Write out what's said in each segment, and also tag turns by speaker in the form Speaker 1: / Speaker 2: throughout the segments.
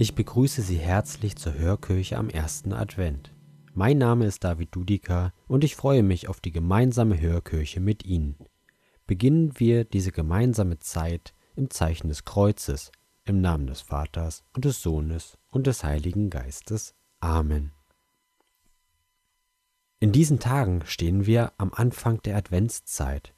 Speaker 1: Ich begrüße Sie herzlich zur Hörkirche am ersten Advent. Mein Name ist David Dudika und ich freue mich auf die gemeinsame Hörkirche mit Ihnen. Beginnen wir diese gemeinsame Zeit im Zeichen des Kreuzes, im Namen des Vaters und des Sohnes und des Heiligen Geistes. Amen. In diesen Tagen stehen wir am Anfang der Adventszeit.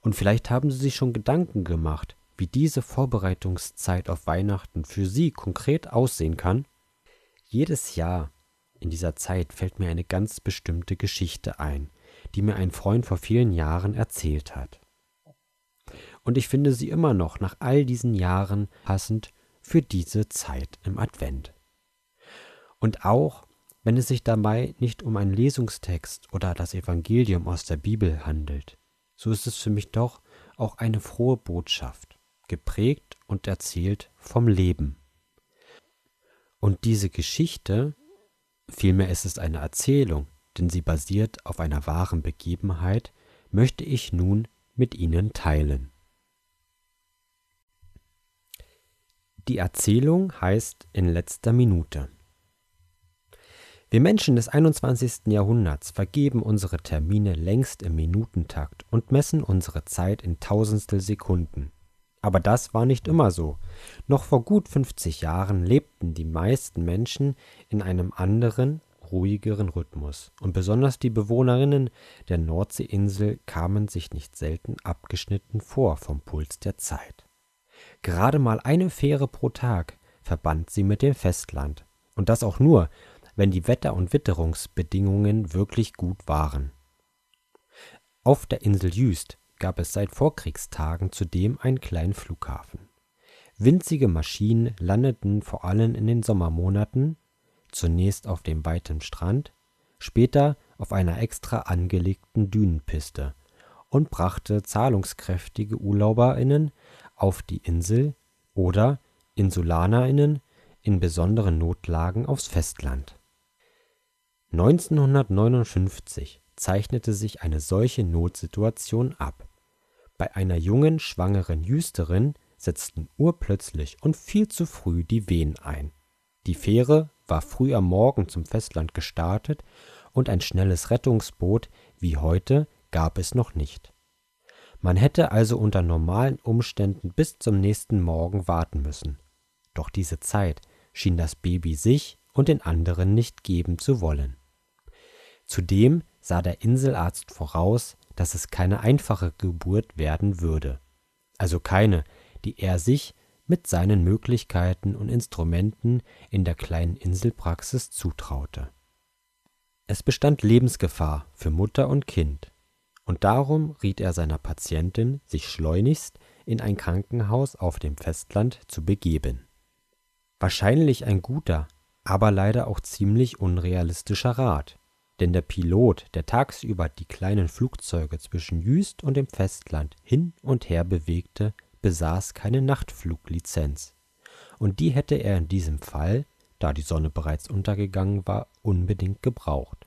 Speaker 1: Und vielleicht haben Sie sich schon Gedanken gemacht, wie diese Vorbereitungszeit auf Weihnachten für Sie konkret aussehen kann? Jedes Jahr in dieser Zeit fällt mir eine ganz bestimmte Geschichte ein, die mir ein Freund vor vielen Jahren erzählt hat. Und ich finde sie immer noch nach all diesen Jahren passend für diese Zeit im Advent. Und auch wenn es sich dabei nicht um einen Lesungstext oder das Evangelium aus der Bibel handelt, so ist es für mich doch auch eine frohe Botschaft geprägt und erzählt vom Leben. Und diese Geschichte, vielmehr ist es eine Erzählung, denn sie basiert auf einer wahren Begebenheit, möchte ich nun mit Ihnen teilen. Die Erzählung heißt in letzter Minute. Wir Menschen des 21. Jahrhunderts vergeben unsere Termine längst im Minutentakt und messen unsere Zeit in Tausendstel Sekunden. Aber das war nicht immer so. Noch vor gut 50 Jahren lebten die meisten Menschen in einem anderen, ruhigeren Rhythmus, und besonders die Bewohnerinnen der Nordseeinsel kamen sich nicht selten abgeschnitten vor vom Puls der Zeit. Gerade mal eine Fähre pro Tag verband sie mit dem Festland, und das auch nur, wenn die Wetter- und Witterungsbedingungen wirklich gut waren. Auf der Insel Jüst gab es seit Vorkriegstagen zudem einen kleinen Flughafen. Winzige Maschinen landeten vor allem in den Sommermonaten, zunächst auf dem weiten Strand, später auf einer extra angelegten Dünenpiste und brachte zahlungskräftige UrlauberInnen auf die Insel oder InsulanerInnen in besonderen Notlagen aufs Festland. 1959 zeichnete sich eine solche Notsituation ab bei einer jungen, schwangeren Jüsterin setzten urplötzlich und viel zu früh die Wehen ein. Die Fähre war früh am Morgen zum Festland gestartet und ein schnelles Rettungsboot wie heute gab es noch nicht. Man hätte also unter normalen Umständen bis zum nächsten Morgen warten müssen. Doch diese Zeit schien das Baby sich und den anderen nicht geben zu wollen. Zudem sah der Inselarzt voraus, dass es keine einfache Geburt werden würde, also keine, die er sich mit seinen Möglichkeiten und Instrumenten in der kleinen Inselpraxis zutraute. Es bestand Lebensgefahr für Mutter und Kind, und darum riet er seiner Patientin, sich schleunigst in ein Krankenhaus auf dem Festland zu begeben. Wahrscheinlich ein guter, aber leider auch ziemlich unrealistischer Rat, denn der Pilot, der tagsüber die kleinen Flugzeuge zwischen Jüst und dem Festland hin und her bewegte, besaß keine Nachtfluglizenz, und die hätte er in diesem Fall, da die Sonne bereits untergegangen war, unbedingt gebraucht.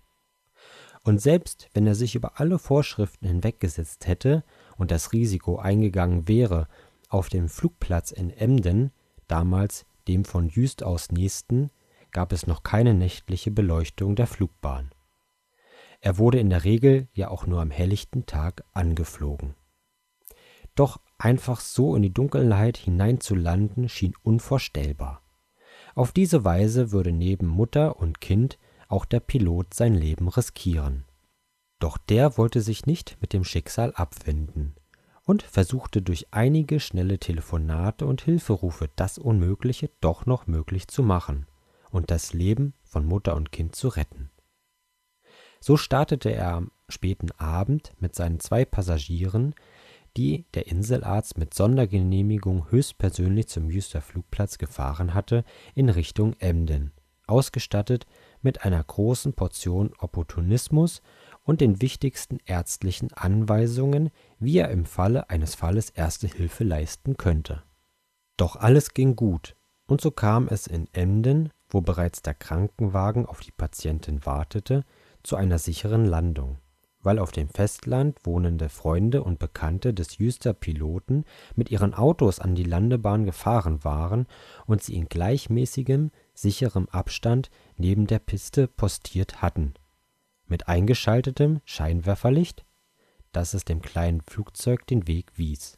Speaker 1: Und selbst wenn er sich über alle Vorschriften hinweggesetzt hätte und das Risiko eingegangen wäre, auf dem Flugplatz in Emden, damals dem von Jüst aus nächsten, gab es noch keine nächtliche Beleuchtung der Flugbahn. Er wurde in der Regel ja auch nur am helllichten Tag angeflogen. Doch einfach so in die Dunkelheit hineinzulanden schien unvorstellbar. Auf diese Weise würde neben Mutter und Kind auch der Pilot sein Leben riskieren. Doch der wollte sich nicht mit dem Schicksal abfinden und versuchte durch einige schnelle Telefonate und Hilferufe das Unmögliche doch noch möglich zu machen und das Leben von Mutter und Kind zu retten. So startete er am späten Abend mit seinen zwei Passagieren, die der Inselarzt mit Sondergenehmigung höchstpersönlich zum Jüster Flugplatz gefahren hatte, in Richtung Emden, ausgestattet mit einer großen Portion Opportunismus und den wichtigsten ärztlichen Anweisungen, wie er im Falle eines Falles Erste Hilfe leisten könnte. Doch alles ging gut, und so kam es in Emden, wo bereits der Krankenwagen auf die Patientin wartete, zu einer sicheren Landung, weil auf dem Festland wohnende Freunde und Bekannte des Jüster Piloten mit ihren Autos an die Landebahn gefahren waren und sie in gleichmäßigem, sicherem Abstand neben der Piste postiert hatten. Mit eingeschaltetem Scheinwerferlicht, dass es dem kleinen Flugzeug den Weg wies.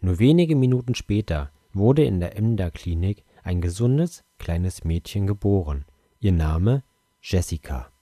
Speaker 1: Nur wenige Minuten später wurde in der Emder Klinik ein gesundes, kleines Mädchen geboren. Ihr Name Jessica.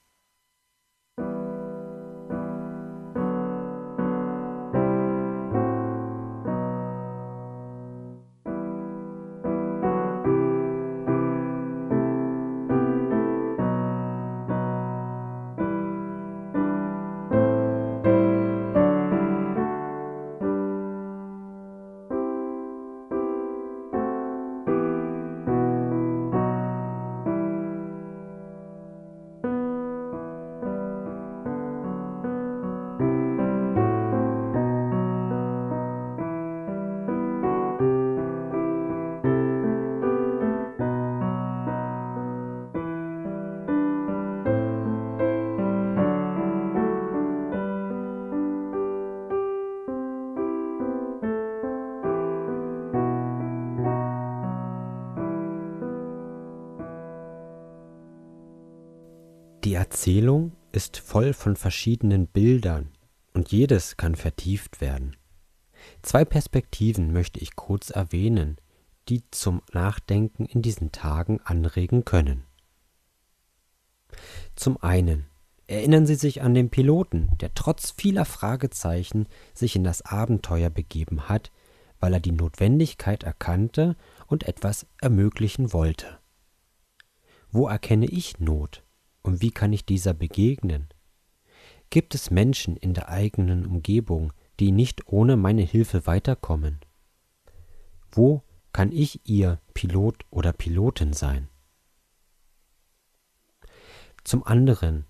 Speaker 1: Die Erzählung ist voll von verschiedenen Bildern und jedes kann vertieft werden. Zwei Perspektiven möchte ich kurz erwähnen, die zum Nachdenken in diesen Tagen anregen können. Zum einen erinnern Sie sich an den Piloten, der trotz vieler Fragezeichen sich in das Abenteuer begeben hat, weil er die Notwendigkeit erkannte und etwas ermöglichen wollte. Wo erkenne ich Not? Und wie kann ich dieser begegnen? Gibt es Menschen in der eigenen Umgebung, die nicht ohne meine Hilfe weiterkommen? Wo kann ich ihr Pilot oder Pilotin sein? Zum anderen,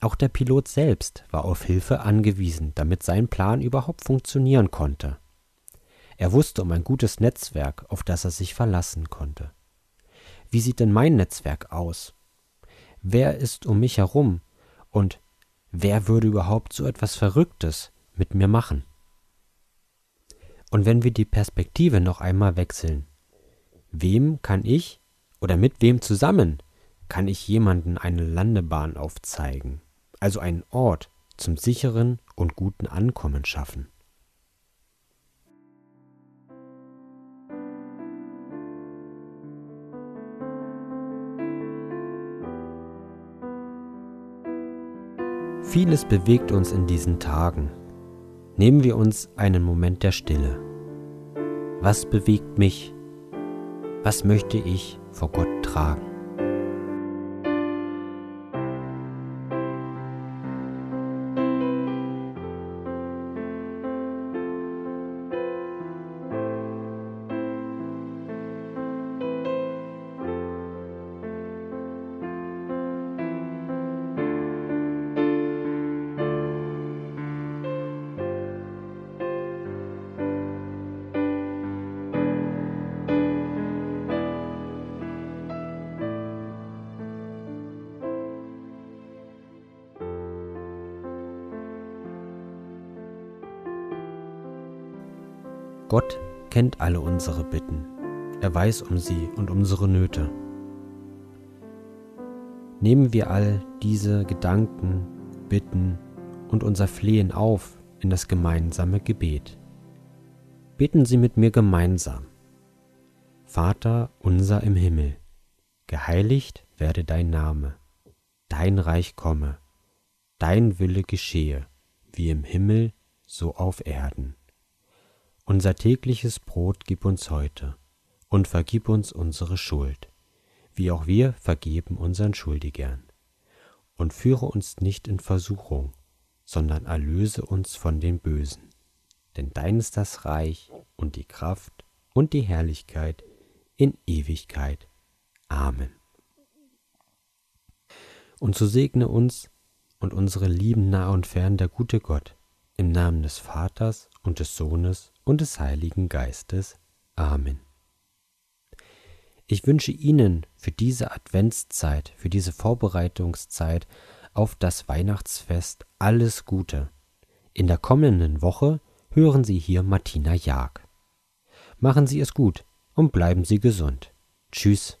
Speaker 1: auch der Pilot selbst war auf Hilfe angewiesen, damit sein Plan überhaupt funktionieren konnte. Er wusste um ein gutes Netzwerk, auf das er sich verlassen konnte. Wie sieht denn mein Netzwerk aus? Wer ist um mich herum und wer würde überhaupt so etwas Verrücktes mit mir machen? Und wenn wir die Perspektive noch einmal wechseln, wem kann ich oder mit wem zusammen kann ich jemanden eine Landebahn aufzeigen, also einen Ort zum sicheren und guten Ankommen schaffen? Vieles bewegt uns in diesen Tagen. Nehmen wir uns einen Moment der Stille. Was bewegt mich? Was möchte ich vor Gott tragen? Gott kennt alle unsere Bitten. Er weiß um sie und unsere Nöte. Nehmen wir all diese Gedanken, Bitten und unser Flehen auf in das gemeinsame Gebet. Beten Sie mit mir gemeinsam. Vater unser im Himmel, geheiligt werde dein Name, dein Reich komme, dein Wille geschehe, wie im Himmel so auf Erden. Unser tägliches Brot gib uns heute und vergib uns unsere Schuld, wie auch wir vergeben unseren Schuldigern. Und führe uns nicht in Versuchung, sondern erlöse uns von den Bösen. Denn dein ist das Reich und die Kraft und die Herrlichkeit in Ewigkeit. Amen. Und so segne uns und unsere Lieben nah und fern der gute Gott, im Namen des Vaters und des Sohnes und des Heiligen Geistes. Amen. Ich wünsche Ihnen für diese Adventszeit, für diese Vorbereitungszeit auf das Weihnachtsfest alles Gute. In der kommenden Woche hören Sie hier Martina Jag. Machen Sie es gut und bleiben Sie gesund. Tschüss.